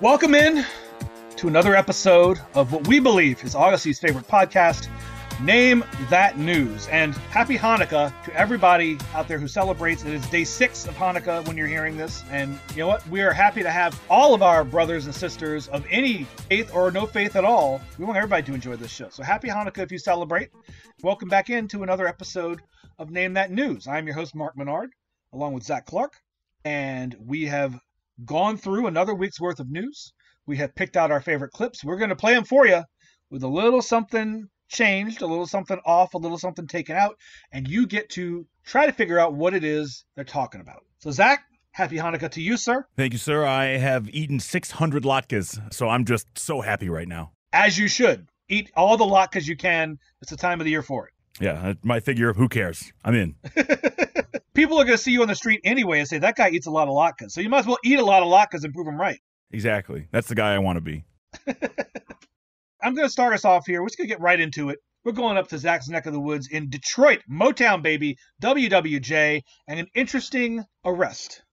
Welcome in to another episode of what we believe is Audacy's favorite podcast, Name That News. And happy Hanukkah to everybody out there who celebrates. It is day six of Hanukkah when you're hearing this. And you know what? We are happy to have all of our brothers and sisters of any faith or no faith at all. We want everybody to enjoy this show. So happy Hanukkah if you celebrate. Welcome back into another episode of Name That News. I'm your host, Mark Menard, along with Zach Clark. And we have gone through another week's worth of news. We have picked out our favorite clips. We're going to play them for you with a little something changed, a little something off, a little something taken out, and you get to try to figure out what it is they're talking about. So, Zach, happy Hanukkah to you, sir. Thank you, sir. I have eaten 600 latkes, so I'm just so happy right now. As you should. Eat all the latkes you can. It's the time of the year for it. Yeah, my figure, who cares? I'm in. People are going to see you on the street anyway and say, that guy eats a lot of latkes. So you might as well eat a lot of latkes and prove them right. Exactly. That's the guy I want to be. I'm going to start us off here. We're just going to get right into it. We're going up to Zach's neck of the woods in Detroit, Motown baby, WWJ, and an interesting arrest.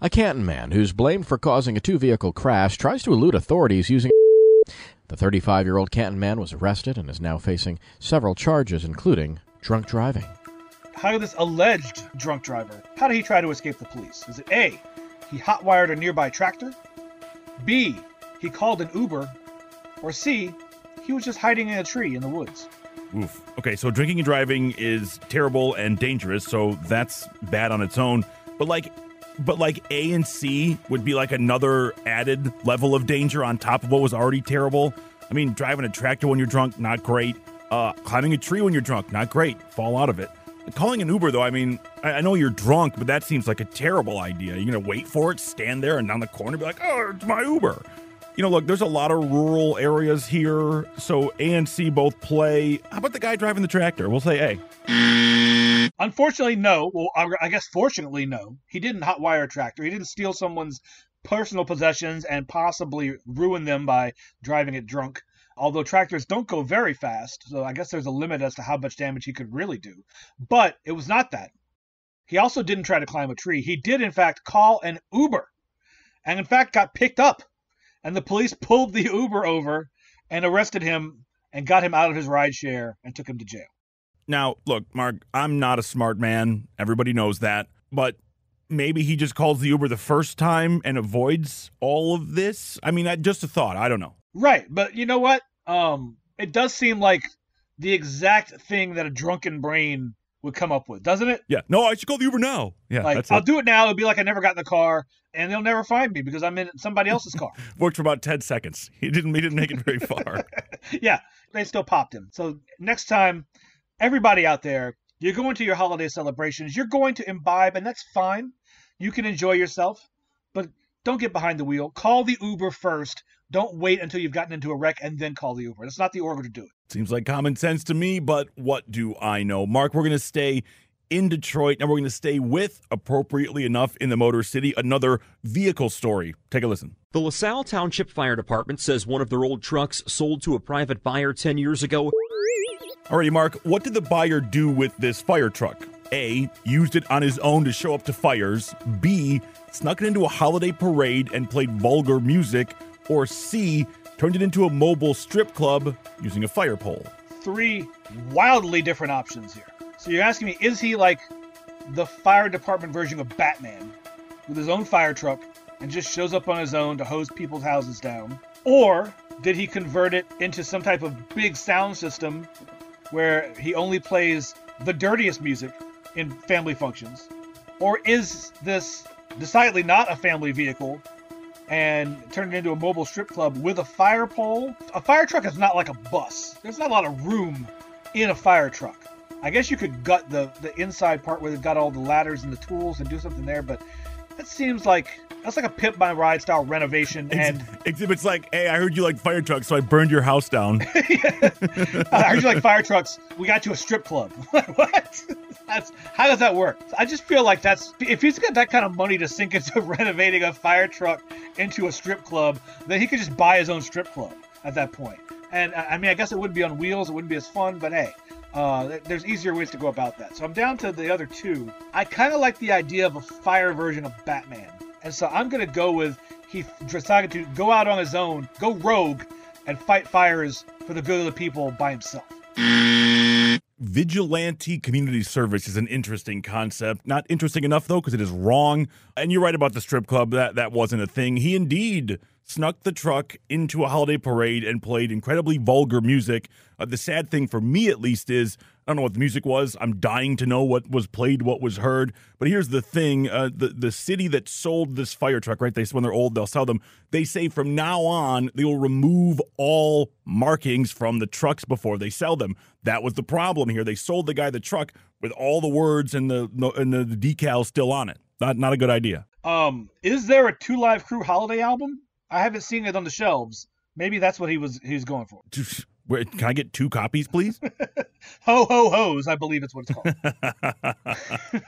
A Canton man who's blamed for causing a two vehicle crash tries to elude authorities using. The 35 year old Canton man was arrested and is now facing several charges, including drunk driving. How did this alleged drunk driver, how did he try to escape the police? Is it A, he hotwired a nearby tractor? B, he called an Uber? Or C, he was just hiding in a tree in the woods? Oof. Okay, so drinking and driving is terrible and dangerous, so that's bad on its own. But like but like A and C would be like another added level of danger on top of what was already terrible. I mean, driving a tractor when you're drunk, not great. Uh, climbing a tree when you're drunk, not great. Fall out of it. Calling an Uber, though, I mean, I, I know you're drunk, but that seems like a terrible idea. You're going to wait for it, stand there, and down the corner be like, oh, it's my Uber. You know, look, there's a lot of rural areas here, so A and C both play. How about the guy driving the tractor? We'll say A. Unfortunately, no. Well, I guess fortunately, no. He didn't hotwire a tractor. He didn't steal someone's personal possessions and possibly ruin them by driving it drunk. Although tractors don't go very fast, so I guess there's a limit as to how much damage he could really do. But it was not that. He also didn't try to climb a tree. He did, in fact, call an Uber and, in fact, got picked up. And the police pulled the Uber over and arrested him and got him out of his ride share and took him to jail. Now, look, Mark, I'm not a smart man. Everybody knows that. But maybe he just calls the Uber the first time and avoids all of this. I mean, just a thought. I don't know. Right, but you know what? Um, it does seem like the exact thing that a drunken brain would come up with, doesn't it? Yeah. No, I should call the Uber now. Yeah. Like I'll it. do it now. It'll be like I never got in the car, and they'll never find me because I'm in somebody else's car. Worked for about ten seconds. He didn't. He didn't make it very far. yeah, they still popped him. So next time, everybody out there, you're going to your holiday celebrations. You're going to imbibe, and that's fine. You can enjoy yourself, but don't get behind the wheel. Call the Uber first. Don't wait until you've gotten into a wreck and then call the Uber. That's not the order to do it. Seems like common sense to me, but what do I know? Mark, we're going to stay in Detroit and we're going to stay with, appropriately enough, in the Motor City, another vehicle story. Take a listen. The LaSalle Township Fire Department says one of their old trucks sold to a private buyer 10 years ago. Alrighty, Mark, what did the buyer do with this fire truck? A. Used it on his own to show up to fires. B. Snuck it into a holiday parade and played vulgar music or C, turned it into a mobile strip club using a fire pole? Three wildly different options here. So you're asking me, is he like the fire department version of Batman with his own fire truck and just shows up on his own to hose people's houses down? Or did he convert it into some type of big sound system where he only plays the dirtiest music in family functions? Or is this decidedly not a family vehicle and turned it into a mobile strip club with a fire pole. A fire truck is not like a bus. There's not a lot of room in a fire truck. I guess you could gut the, the inside part where they've got all the ladders and the tools and do something there, but that seems like that's like a pimp my ride style renovation. And exhibits like, hey, I heard you like fire trucks, so I burned your house down. I heard you like fire trucks. We got you a strip club. what? That's how does that work? I just feel like that's if he's got that kind of money to sink into renovating a fire truck into a strip club, then he could just buy his own strip club at that point. And I mean, I guess it wouldn't be on wheels, it wouldn't be as fun, but hey, uh, there's easier ways to go about that. So I'm down to the other two. I kind of like the idea of a fire version of Batman. And so I'm going to go with he decided to go out on his own, go rogue, and fight fires for the good of the people by himself. Vigilante community service is an interesting concept. Not interesting enough though, because it is wrong. And you're right about the strip club. That that wasn't a thing. He indeed snuck the truck into a holiday parade and played incredibly vulgar music. Uh, the sad thing for me, at least, is I don't know what the music was. I'm dying to know what was played, what was heard. But here's the thing: uh, the the city that sold this fire truck, right? They when they're old, they'll sell them. They say from now on they will remove all markings from the trucks before they sell them. That was the problem here. They sold the guy the truck with all the words and the and the decals still on it. Not not a good idea. Um, is there a Two Live Crew holiday album? I haven't seen it on the shelves. Maybe that's what he was he was going for. Wait, can I get two copies, please? ho ho ho's, I believe it's what it's called.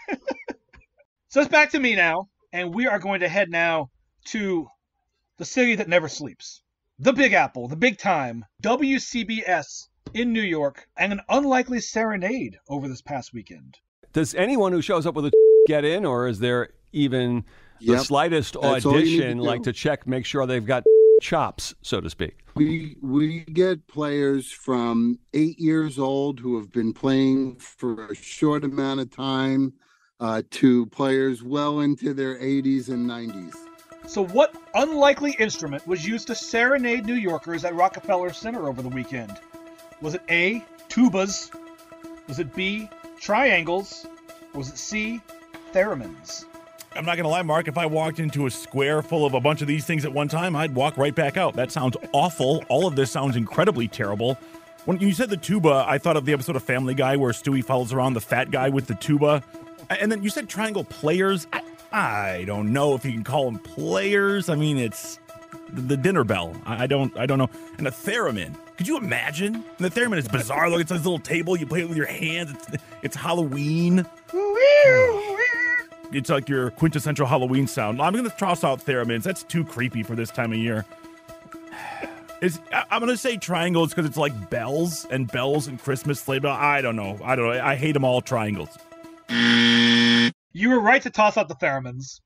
so it's back to me now, and we are going to head now to the city that never sleeps, the Big Apple, the big time, WCBS in New York, and an unlikely serenade over this past weekend. Does anyone who shows up with a get in, or is there even the slightest That's audition, like to check, make sure they've got chops, so to speak? We we get players from eight years old who have been playing for a short amount of time uh, to players well into their 80s and 90s. So, what unlikely instrument was used to serenade New Yorkers at Rockefeller Center over the weekend? Was it A, tubas? Was it B, triangles? Was it C, theremins? I'm not going to lie, Mark. If I walked into a square full of a bunch of these things at one time, I'd walk right back out. That sounds awful. All of this sounds incredibly terrible. When you said the tuba, I thought of the episode of Family Guy where Stewie follows around the fat guy with the tuba. And then you said triangle players. I, I don't know if you can call them players. I mean, it's the dinner bell. I don't. I don't know. And a theremin. Could you imagine? And the theremin is bizarre. Look, it's this little table. You play it with your hands. It's, it's Halloween it's like your quintessential Halloween sound. I'm to toss out theremins. That's too creepy for this time of year. Is I'm to say triangles because it's like bells and bells and Christmas bell. I don't know. I don't know. I hate them all triangles. You were right to toss out the theremins.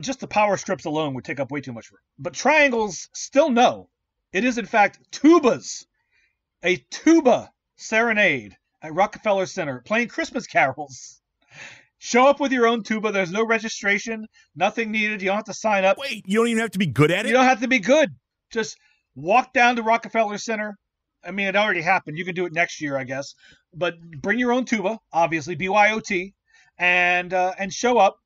Just the power strips alone would take up way too much room. But triangles, still no. It is in fact tubas. A tuba serenade at Rockefeller Center playing Christmas carols. Show up with your own tuba. There's no registration, nothing needed. You don't have to sign up. Wait, you don't even have to be good at it? You don't have to be good. Just walk down to Rockefeller Center. I mean, it already happened. You can do it next year, I guess. But bring your own tuba, obviously, BYOT, and uh, and show up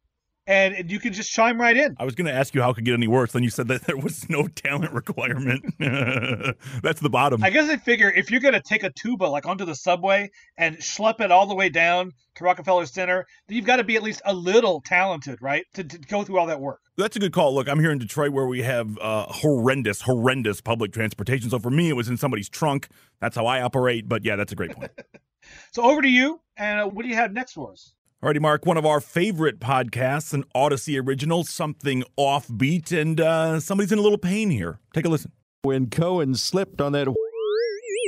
and you can just chime right in. I was going to ask you how it could get any worse. Then you said that there was no talent requirement. That's the bottom. I guess I figure if you're going to take a tuba like onto the subway and schlep it all the way down to Rockefeller Center, then you've got to be at least a little talented, right, to, to go through all that work. That's a good call. Look, I'm here in Detroit where we have uh, horrendous, horrendous public transportation. So for me, it was in somebody's trunk. That's how I operate. But yeah, that's a great point. so over to you. And uh, what do you have next for us? Alrighty, Mark, one of our favorite podcasts, an Audacy original, something offbeat, and uh, somebody's in a little pain here. Take a listen. When Cohen slipped on that,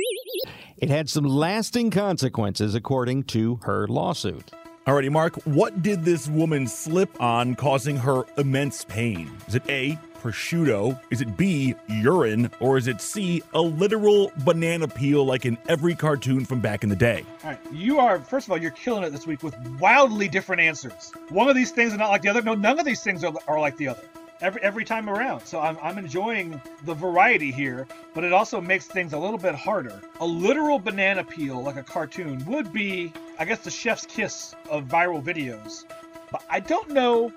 it had some lasting consequences, according to her lawsuit. Alrighty, Mark, what did this woman slip on causing her immense pain? Is it A, prosciutto? Is it B, urine? Or is it C, a literal banana peel like in every cartoon from back in the day? All right, you are, first of all, you're killing it this week with wildly different answers. One of these things are not like the other. No, none of these things are, are like the other. Every, every time around. So I'm, I'm enjoying the variety here, but it also makes things a little bit harder. A literal banana peel, like a cartoon, would be, I guess, the chef's kiss of viral videos. But I don't know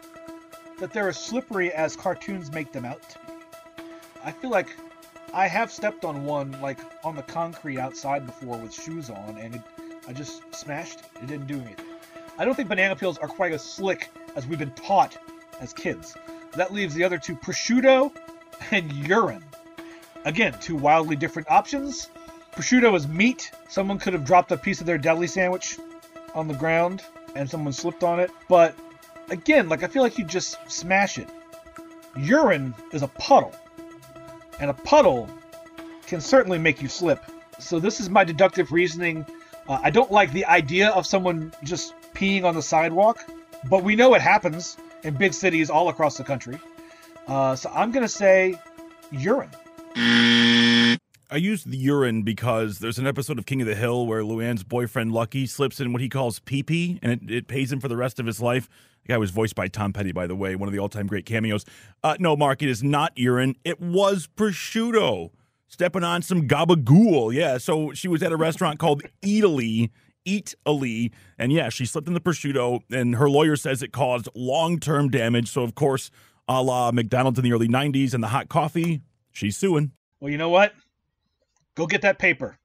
that they're as slippery as cartoons make them out. I feel like I have stepped on one like on the concrete outside before with shoes on, and it, I just smashed it. It didn't do anything. I don't think banana peels are quite as slick as we've been taught as kids. That leaves the other two prosciutto and urine. Again, two wildly different options. Prosciutto is meat. Someone could have dropped a piece of their deli sandwich on the ground and someone slipped on it, but again, like I feel like you just smash it. Urine is a puddle, and a puddle can certainly make you slip. So this is my deductive reasoning. Uh, I don't like the idea of someone just peeing on the sidewalk, but we know it happens in big cities all across the country. Uh, so I'm to say urine. I used the urine because there's an episode of King of the Hill where Luann's boyfriend Lucky slips in what he calls pee pee, and it, it, pays him for the rest of his life. The guy was voiced by Tom Petty, by the way, one of the all time great cameos. Uh, no, Mark, it is not urine. It was prosciutto stepping on some gabagool. Yeah, so she was at a restaurant called Eataly. Eat Ali, and yeah, she slipped in the prosciutto, and her lawyer says it caused long term damage. So, of course, a la McDonald's in the early 90s and the hot coffee, she's suing. Well, you know what? Go get that paper.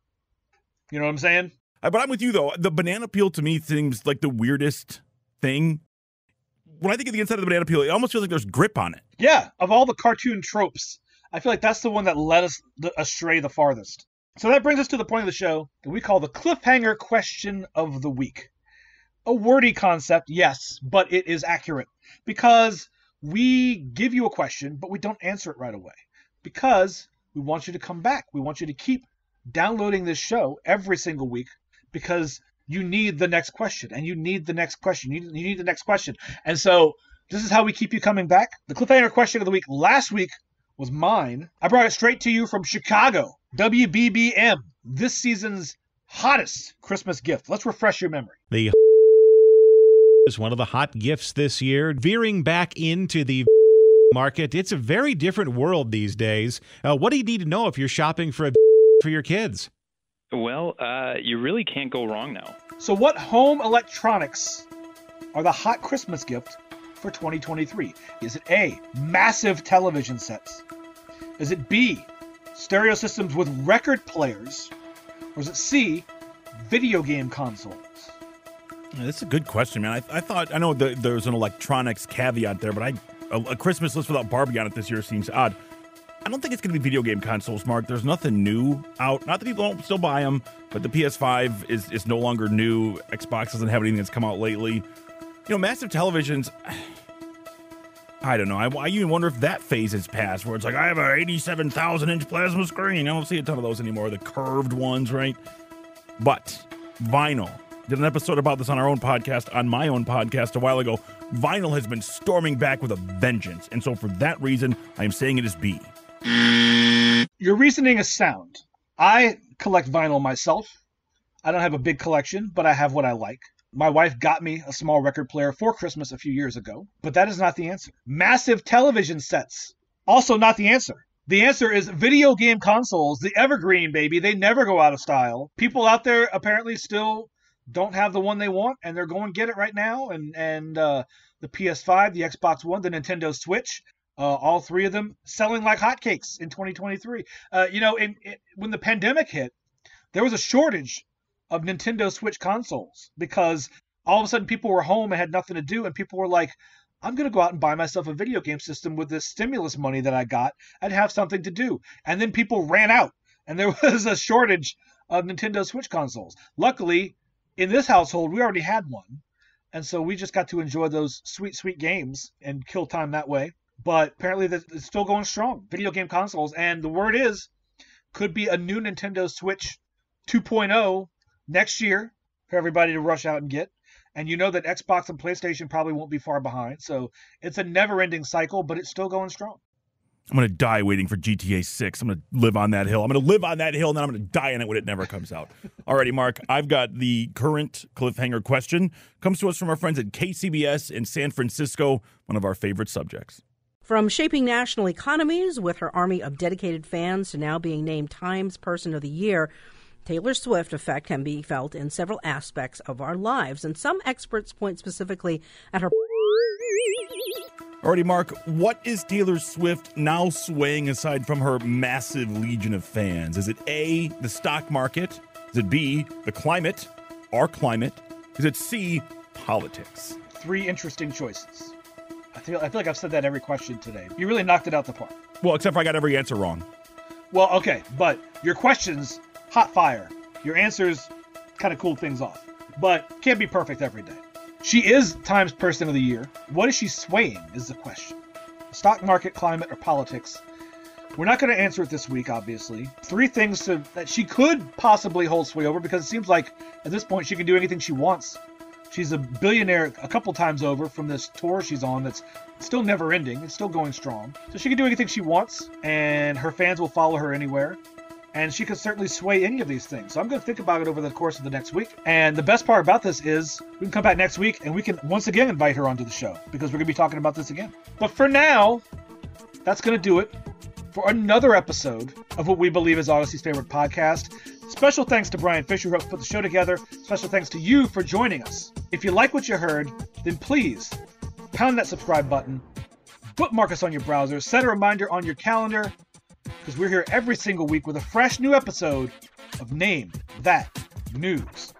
You know what I'm saying? But I'm with you though. The banana peel to me seems like the weirdest thing. When I think of the inside of the banana peel, it almost feels like there's grip on it. Yeah, of all the cartoon tropes, I feel like that's the one that led us astray the farthest. So that brings us to the point of the show that we call the cliffhanger question of the week. A wordy concept, yes, but it is accurate because we give you a question, but we don't answer it right away because we want you to come back. We want you to keep downloading this show every single week because you need the next question and you need the next question. You need, you need the next question. And so this is how we keep you coming back. The cliffhanger question of the week last week was mine. I brought it straight to you from Chicago, WBBM, this season's hottest Christmas gift. Let's refresh your memory. The is one of the hot gifts this year, veering back into the market. It's a very different world these days. Uh, what do you need to know if you're shopping for a for your kids? Well, uh, you really can't go wrong now. So, what home electronics are the hot Christmas gift for 2023? Is it A, massive television sets? Is it B, stereo systems with record players? Or is it C, video game consoles? That's a good question, man. I, I thought I know the, there's an electronics caveat there, but I a, a, Christmas list without Barbie on it this year seems odd. I don't think it's going to be video game consoles, Mark. There's nothing new out. Not that people don't still buy them, but the PS5 is is no longer new. Xbox doesn't have anything that's come out lately. You know, massive televisions. I don't know. I, I even wonder if that phase has passed, where it's like I have a 87,000 inch plasma screen. I don't see a ton of those anymore. The curved ones, right? But vinyl did an episode about this on our own podcast, on my own podcast a while ago. Vinyl has been storming back with a vengeance. And so for that reason, I am saying it is B. Your reasoning is sound. I collect vinyl myself. I don't have a big collection, but I have what I like. My wife got me a small record player for Christmas a few years ago, but that is not the answer. Massive television sets, also not the answer. The answer is video game consoles, the evergreen, baby. They never go out of style. People out there apparently still don't have the one they want, and they're going to get it right now. And and uh, the PS5, the Xbox One, the Nintendo Switch, uh, all three of them selling like hotcakes in 2023. Uh, you know, in, in, when the pandemic hit, there was a shortage of Nintendo Switch consoles because all of a sudden people were home and had nothing to do, and people were like, I'm going to go out and buy myself a video game system with this stimulus money that I got and have something to do. And then people ran out, and there was a shortage of Nintendo Switch consoles. Luckily, in this household, we already had one. And so we just got to enjoy those sweet, sweet games and kill time that way. But apparently, it's still going strong. Video game consoles. And the word is, could be a new Nintendo Switch 2.0 next year for everybody to rush out and get. And you know that Xbox and PlayStation probably won't be far behind. So it's a never ending cycle, but it's still going strong. I'm going to die waiting for GTA 6. I'm going to live on that hill. I'm going to live on that hill, and then I'm going to die on it when it never comes out. Alrighty, Mark, I've got the current cliffhanger question. Comes to us from our friends at KCBS in San Francisco, one of our favorite subjects. From shaping national economies with her army of dedicated fans to now being named Times Person of the Year, Taylor Swift effect can be felt in several aspects of our lives, and some experts point specifically at her Alrighty, Mark, what is Taylor Swift now swaying aside from her massive legion of fans? Is it A, the stock market? Is it B, the climate, our climate? Is it C, politics? Three interesting choices. I feel, I feel like I've said that every question today. You really knocked it out the park. Well, except for I got every answer wrong. Well, okay, but your questions, hot fire. Your answers kind of cool things off. But can't be perfect every day. She is Times Person of the Year. What is she swaying is the question. Stock market, climate, or politics? We're not going to answer it this week, obviously. Three things to, that she could possibly hold sway over because it seems like at this point she can do anything she wants. She's a billionaire a couple times over from this tour she's on that's still never ending. It's still going strong. So she can do anything she wants, and her fans will follow her anywhere. And she could certainly sway any of these things. So I'm going to think about it over the course of the next week. And the best part about this is we can come back next week and we can once again invite her onto the show because we're going to be talking about this again. But for now, that's going to do it for another episode of what we believe is Audacy's favorite podcast. Special thanks to Brian Fisher, who helped put the show together. Special thanks to you for joining us. If you like what you heard, then please pound that subscribe button, bookmark us on your browser, set a reminder on your calendar, because we're here every single week with a fresh new episode of Name That News.